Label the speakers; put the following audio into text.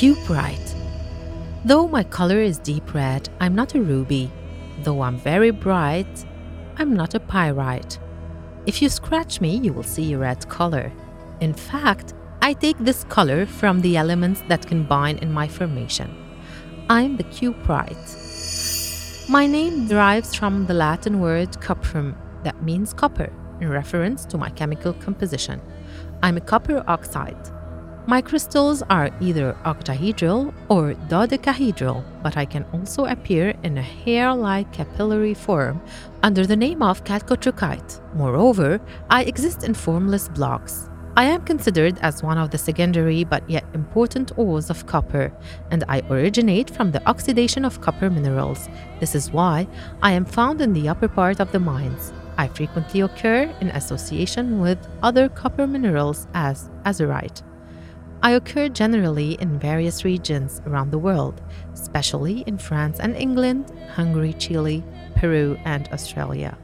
Speaker 1: Cuprite. Though my color is deep red, I'm not a ruby. Though I'm very bright, I'm not a pyrite. If you scratch me, you will see a red color. In fact, I take this color from the elements that combine in my formation. I'm the cuprite. My name derives from the Latin word cuprum, that means copper, in reference to my chemical composition. I'm a copper oxide. My crystals are either octahedral or dodecahedral, but I can also appear in a hair like capillary form under the name of chalcotrichite. Moreover, I exist in formless blocks. I am considered as one of the secondary but yet important ores of copper, and I originate from the oxidation of copper minerals. This is why I am found in the upper part of the mines. I frequently occur in association with other copper minerals as azurite. I occur generally in various regions around the world, especially in France and England, Hungary, Chile, Peru, and Australia.